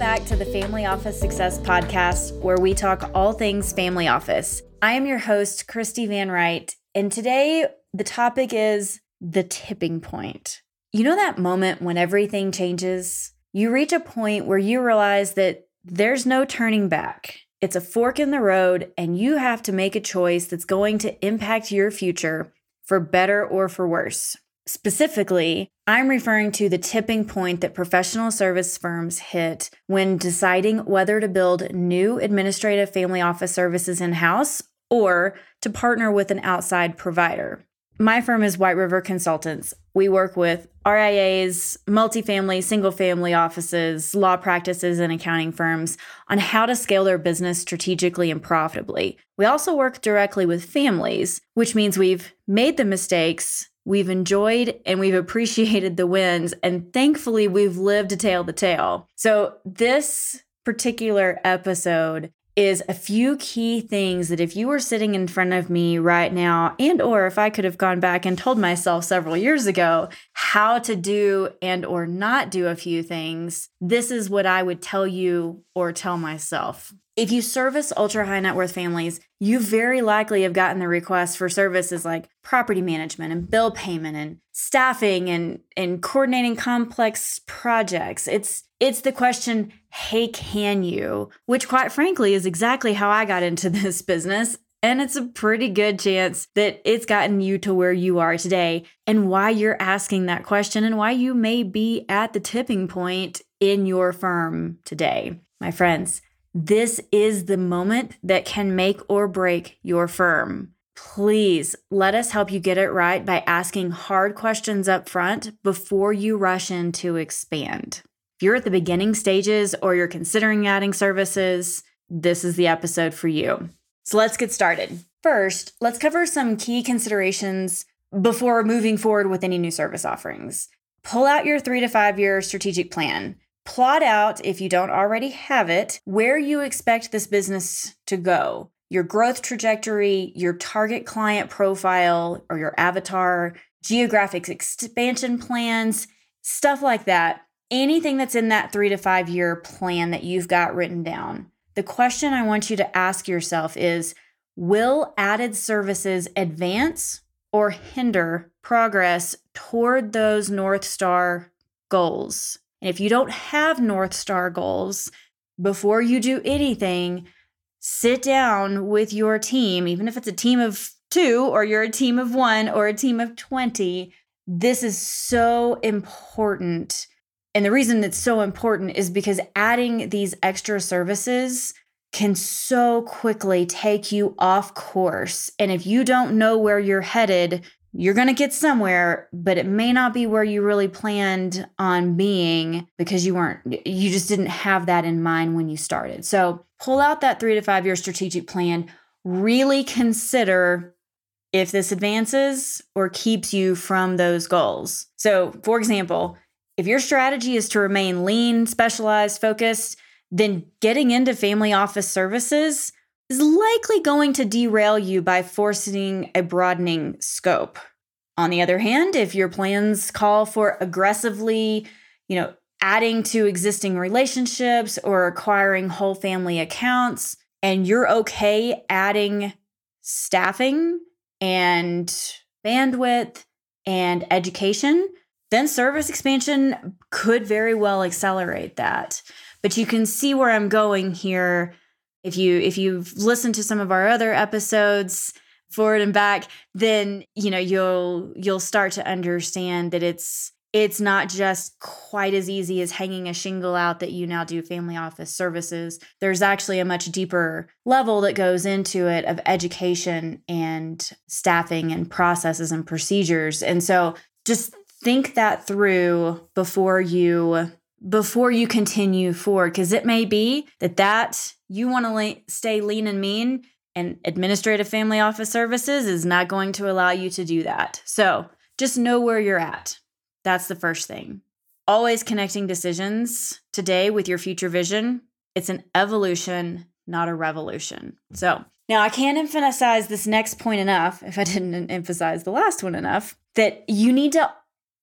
back to the Family Office Success Podcast, where we talk all things family office. I am your host, Christi Van Rite, and today the topic is the tipping point. You know that moment when everything changes? You reach a point where you realize that there's no turning back. It's a fork in the road, and you have to make a choice that's going to impact your future for better or for worse. Specifically, I'm referring to the tipping point that professional service firms hit when deciding whether to build new administrative family office services in house or to partner with an outside provider. My firm is White River Consultants. We work with RIAs, multifamily, single family offices, law practices, and accounting firms on how to scale their business strategically and profitably. We also work directly with families, which means we've made the mistakes We've enjoyed and we've appreciated the wins, and thankfully, we've lived to tell the tale. So, this particular episode is a few key things that if you were sitting in front of me right now and or if I could have gone back and told myself several years ago how to do and or not do a few things this is what I would tell you or tell myself if you service ultra high net worth families, you very likely have gotten the requests for services like property management and bill payment and staffing and, and coordinating complex projects. It's it's the question, hey, can you? Which quite frankly is exactly how I got into this business. And it's a pretty good chance that it's gotten you to where you are today and why you're asking that question and why you may be at the tipping point in your firm today. My friends, this is the moment that can make or break your firm. Please let us help you get it right by asking hard questions up front before you rush in to expand. If you're at the beginning stages or you're considering adding services, this is the episode for you. So let's get started. First, let's cover some key considerations before moving forward with any new service offerings. Pull out your three to five year strategic plan. Plot out, if you don't already have it, where you expect this business to go your growth trajectory, your target client profile or your avatar, geographic expansion plans, stuff like that. Anything that's in that three to five year plan that you've got written down. The question I want you to ask yourself is Will added services advance or hinder progress toward those North Star goals? And if you don't have North Star goals, before you do anything, sit down with your team, even if it's a team of two, or you're a team of one, or a team of 20. This is so important. And the reason it's so important is because adding these extra services can so quickly take you off course. And if you don't know where you're headed, you're going to get somewhere, but it may not be where you really planned on being because you weren't, you just didn't have that in mind when you started. So pull out that three to five year strategic plan. Really consider if this advances or keeps you from those goals. So, for example, if your strategy is to remain lean, specialized, focused, then getting into family office services is likely going to derail you by forcing a broadening scope. On the other hand, if your plans call for aggressively, you know, adding to existing relationships or acquiring whole family accounts, and you're okay adding staffing and bandwidth and education, then service expansion could very well accelerate that. But you can see where I'm going here if you if you've listened to some of our other episodes forward and back, then you know you'll you'll start to understand that it's it's not just quite as easy as hanging a shingle out that you now do family office services. There's actually a much deeper level that goes into it of education and staffing and processes and procedures. And so just think that through before you before you continue forward because it may be that that you want to le- stay lean and mean and administrative family office services is not going to allow you to do that. So just know where you're at. That's the first thing. Always connecting decisions today with your future vision it's an evolution not a revolution. So now i can't emphasize this next point enough if i didn't emphasize the last one enough that you need to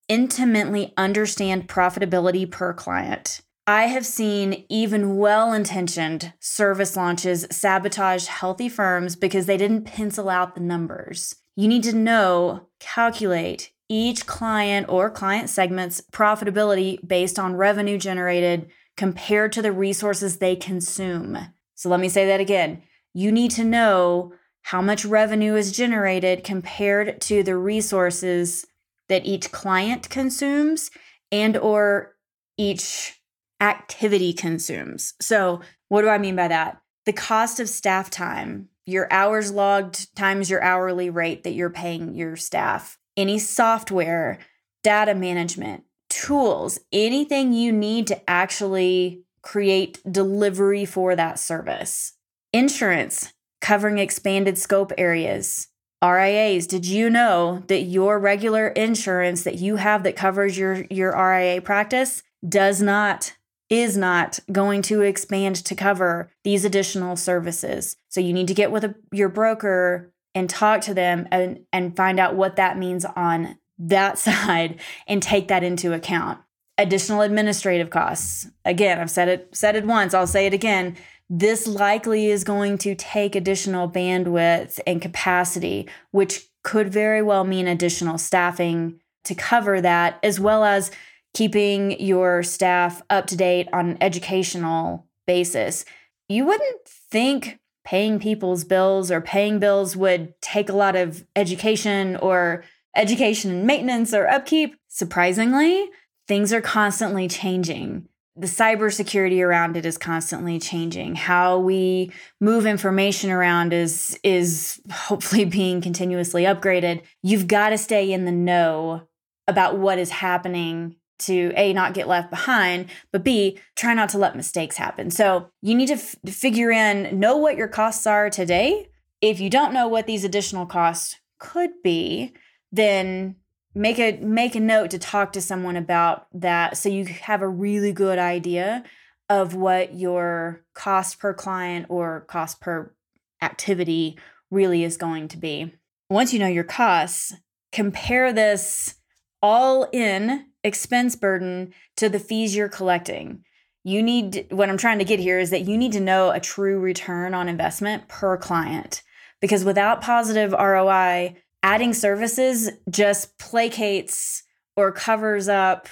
intimately understand profitability per client. I have seen even well intentioned service launches sabotage healthy firms because they didn't pencil out the numbers. You need to know, calculate each client or client segment's profitability based on revenue generated compared to the resources they consume. So let me say that again. You need to know how much revenue is generated compared to the resources that each client consumes and or each activity consumes. So, what do I mean by that? The cost of staff time, your hours logged times your hourly rate that you're paying your staff, any software, data management, tools, anything you need to actually create delivery for that service. Insurance, covering expanded scope areas. RIAs, did you know that your regular insurance that you have that covers your, your RIA practice does not is not going to expand to cover these additional services. So you need to get with a, your broker and talk to them and, and find out what that means on that side and take that into account. Additional administrative costs. Again, I've said it said it once, I'll say it again. This likely is going to take additional bandwidth and capacity, which could very well mean additional staffing to cover that, as well as keeping your staff up to date on an educational basis. You wouldn't think paying people's bills or paying bills would take a lot of education or education and maintenance or upkeep. Surprisingly, things are constantly changing. The cybersecurity around it is constantly changing. How we move information around is is hopefully being continuously upgraded. You've got to stay in the know about what is happening to a not get left behind but b try not to let mistakes happen. So you need to f- figure in know what your costs are today. If you don't know what these additional costs could be then make a make a note to talk to someone about that so you have a really good idea of what your cost per client or cost per activity really is going to be. Once you know your costs compare this all in expense burden to the fees you're collecting. You need what I'm trying to get here is that you need to know a true return on investment per client because without positive ROI, adding services just placates or covers up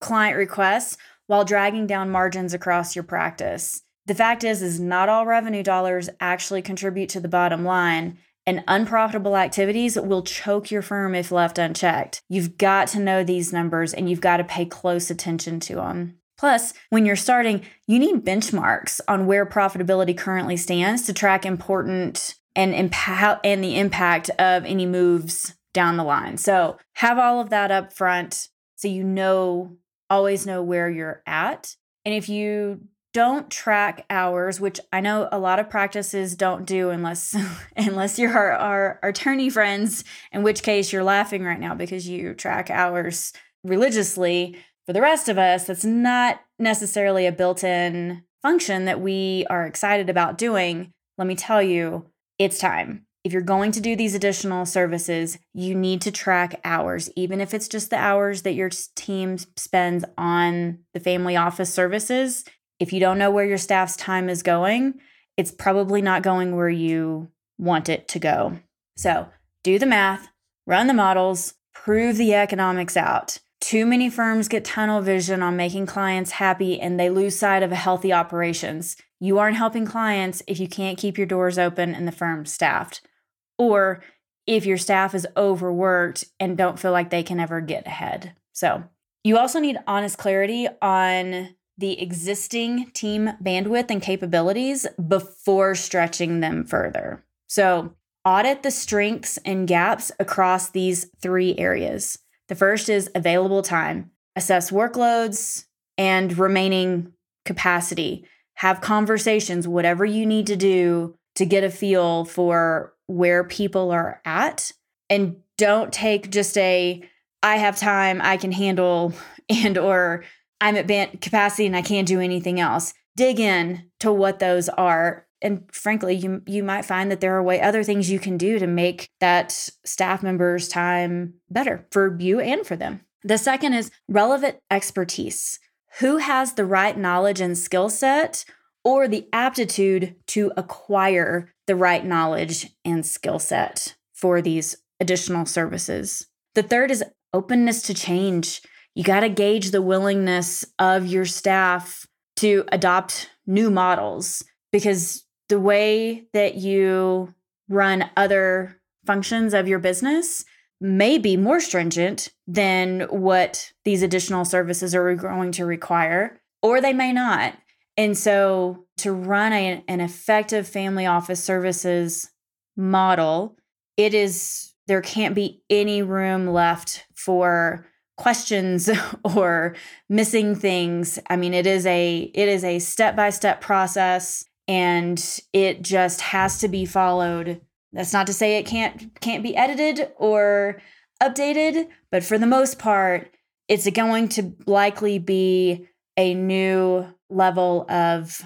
client requests while dragging down margins across your practice. The fact is is not all revenue dollars actually contribute to the bottom line and unprofitable activities will choke your firm if left unchecked. You've got to know these numbers and you've got to pay close attention to them. Plus, when you're starting, you need benchmarks on where profitability currently stands to track important and impact and the impact of any moves down the line. So, have all of that up front so you know always know where you're at. And if you don't track hours, which I know a lot of practices don't do unless unless you're our, our, attorney friends, in which case you're laughing right now because you track hours religiously. For the rest of us, that's not necessarily a built-in function that we are excited about doing. Let me tell you, it's time. If you're going to do these additional services, you need to track hours, even if it's just the hours that your team spends on the family office services if you don't know where your staff's time is going, it's probably not going where you want it to go. So do the math, run the models, prove the economics out. Too many firms get tunnel vision on making clients happy and they lose sight of healthy operations. You aren't helping clients if you can't keep your doors open and the firm staffed. Or if your staff is overworked and don't feel like they can ever get ahead. So, you also need honest clarity on the existing team bandwidth and capabilities before stretching them further. So, audit the strengths and gaps across these three areas. The first is available time, assess workloads and remaining capacity. Have conversations, whatever you need to do to get a feel for where people are at. And don't take just a, I have time, I can handle, and or I'm at band capacity and I can't do anything else. Dig in to what those are. And frankly, you you might find that there are way other things you can do to make that staff member's time better for you and for them. The second is relevant expertise. who has the right knowledge and skill set or the aptitude to acquire the right knowledge and skill set for these additional services. The third is openness to change. You got to gauge the willingness of your staff to adopt new models because the way that you run other functions of your business may be more stringent than what these additional services are going to require, or they may not. And so, to run a, an effective family office services model, it is there can't be any room left for questions or missing things. I mean, it is a it is a step-by-step process and it just has to be followed that's not to say it can't can't be edited or updated, but for the most part, it's going to likely be a new level of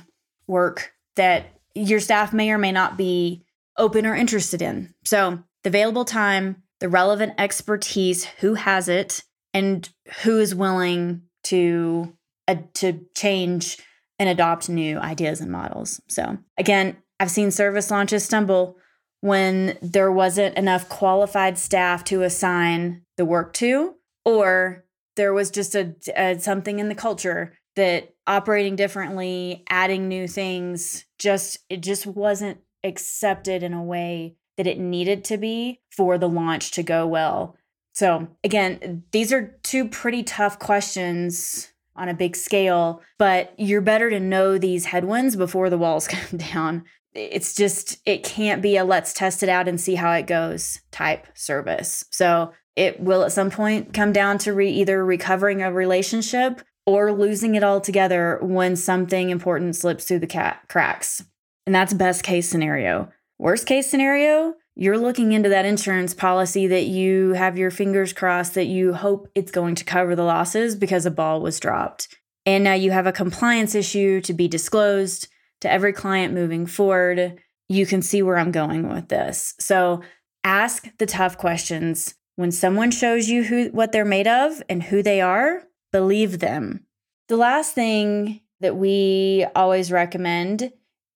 work that your staff may or may not be open or interested in. So, the available time, the relevant expertise, who has it, and who is willing to uh, to change and adopt new ideas and models. So, again, I've seen service launches stumble when there wasn't enough qualified staff to assign the work to, or there was just a, a, something in the culture that operating differently, adding new things, just it just wasn't accepted in a way that it needed to be for the launch to go well. So, again, these are two pretty tough questions on a big scale, but you're better to know these headwinds before the walls come down. It's just it can't be a let's test it out and see how it goes type service. So it will at some point come down to re- either recovering a relationship or losing it altogether when something important slips through the cracks. And that's best case scenario worst case scenario you're looking into that insurance policy that you have your fingers crossed that you hope it's going to cover the losses because a ball was dropped and now you have a compliance issue to be disclosed to every client moving forward, you can see where I'm going with this. So ask the tough questions. When someone shows you who what they're made of and who they are, believe them. The last thing that we always recommend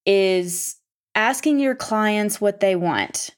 is asking your clients what they want.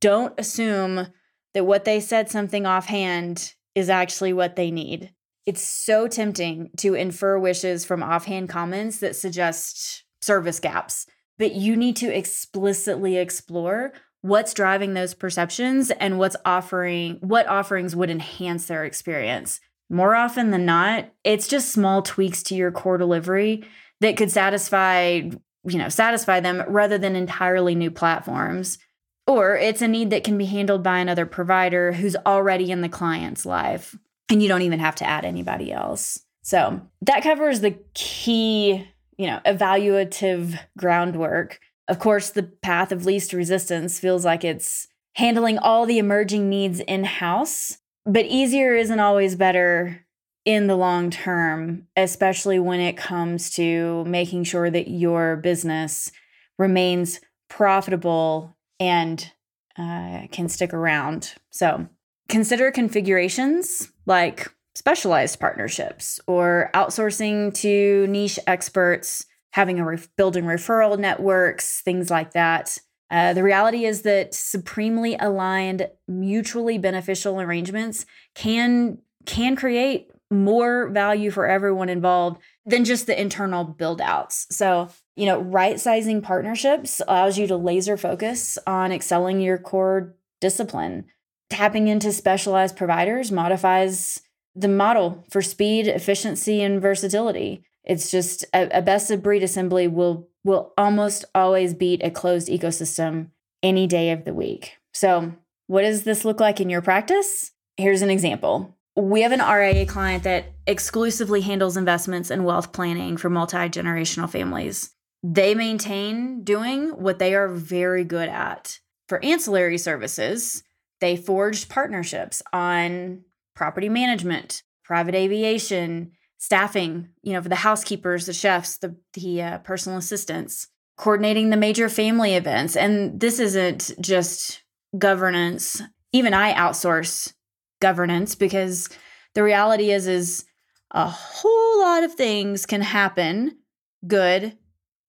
Don't assume that what they said something offhand is actually what they need. It's so tempting to infer wishes from offhand comments that suggest service gaps, but you need to explicitly explore what's driving those perceptions and what's offering what offerings would enhance their experience. More often than not, it's just small tweaks to your core delivery that could satisfy, you know, satisfy them rather than entirely new platforms. Or it's a need that can be handled by another provider who's already in the client's life and you don't even have to add anybody else. So, that covers the key you know, evaluative groundwork. Of course, the path of least resistance feels like it's handling all the emerging needs in house, but easier isn't always better in the long term, especially when it comes to making sure that your business remains profitable and uh, can stick around. So consider configurations like specialized partnerships or outsourcing to niche experts, having a building referral networks, things like that. Uh, the reality is that supremely aligned, mutually beneficial arrangements can can create more value for everyone involved than just the internal build outs. So, you know, right sizing partnerships allows you to laser focus on excelling your core discipline. Tapping into specialized providers modifies the model for speed, efficiency, and versatility. It's just a, a best of breed assembly will will almost always beat a closed ecosystem any day of the week. So, what does this look like in your practice? Here's an example. We have an RIA client that exclusively handles investments and wealth planning for multi generational families. They maintain doing what they are very good at. For ancillary services, they forged partnerships on property management, private aviation, staffing, you know, for the housekeepers, the chefs, the the uh, personal assistants, coordinating the major family events. And this isn't just governance. Even I outsource governance because the reality is is a whole lot of things can happen, good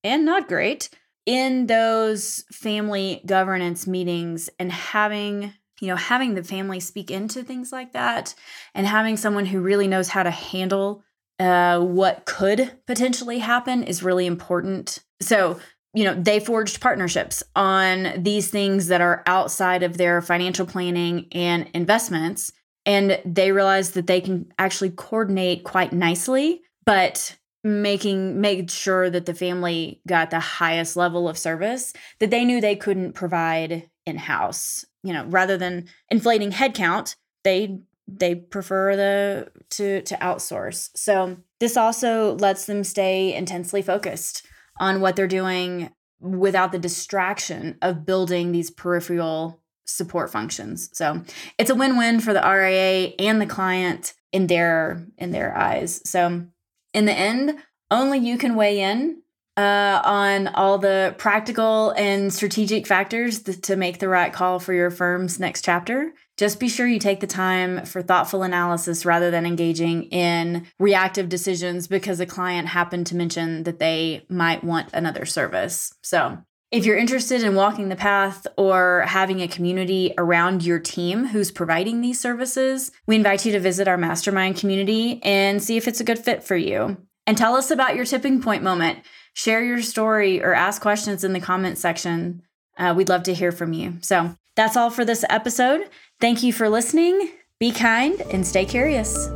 and not great, in those family governance meetings and having you know having the family speak into things like that and having someone who really knows how to handle uh, what could potentially happen is really important. So you know they forged partnerships on these things that are outside of their financial planning and investments and they realized that they can actually coordinate quite nicely but making made sure that the family got the highest level of service that they knew they couldn't provide in-house. You know rather than inflating headcount they they prefer the to to outsource. So this also lets them stay intensely focused on what they're doing without the distraction of building these peripheral support functions so it's a win-win for the ria and the client in their in their eyes so in the end, only you can weigh in uh, on all the practical and strategic factors th- to make the right call for your firm's next chapter. Just be sure you take the time for thoughtful analysis rather than engaging in reactive decisions because a client happened to mention that they might want another service. So, if you're interested in walking the path or having a community around your team who's providing these services, we invite you to visit our mastermind community and see if it's a good fit for you. And tell us about your tipping point moment. Share your story or ask questions in the comment section. Uh, we'd love to hear from you. So that's all for this episode. Thank you for listening. Be kind and stay curious.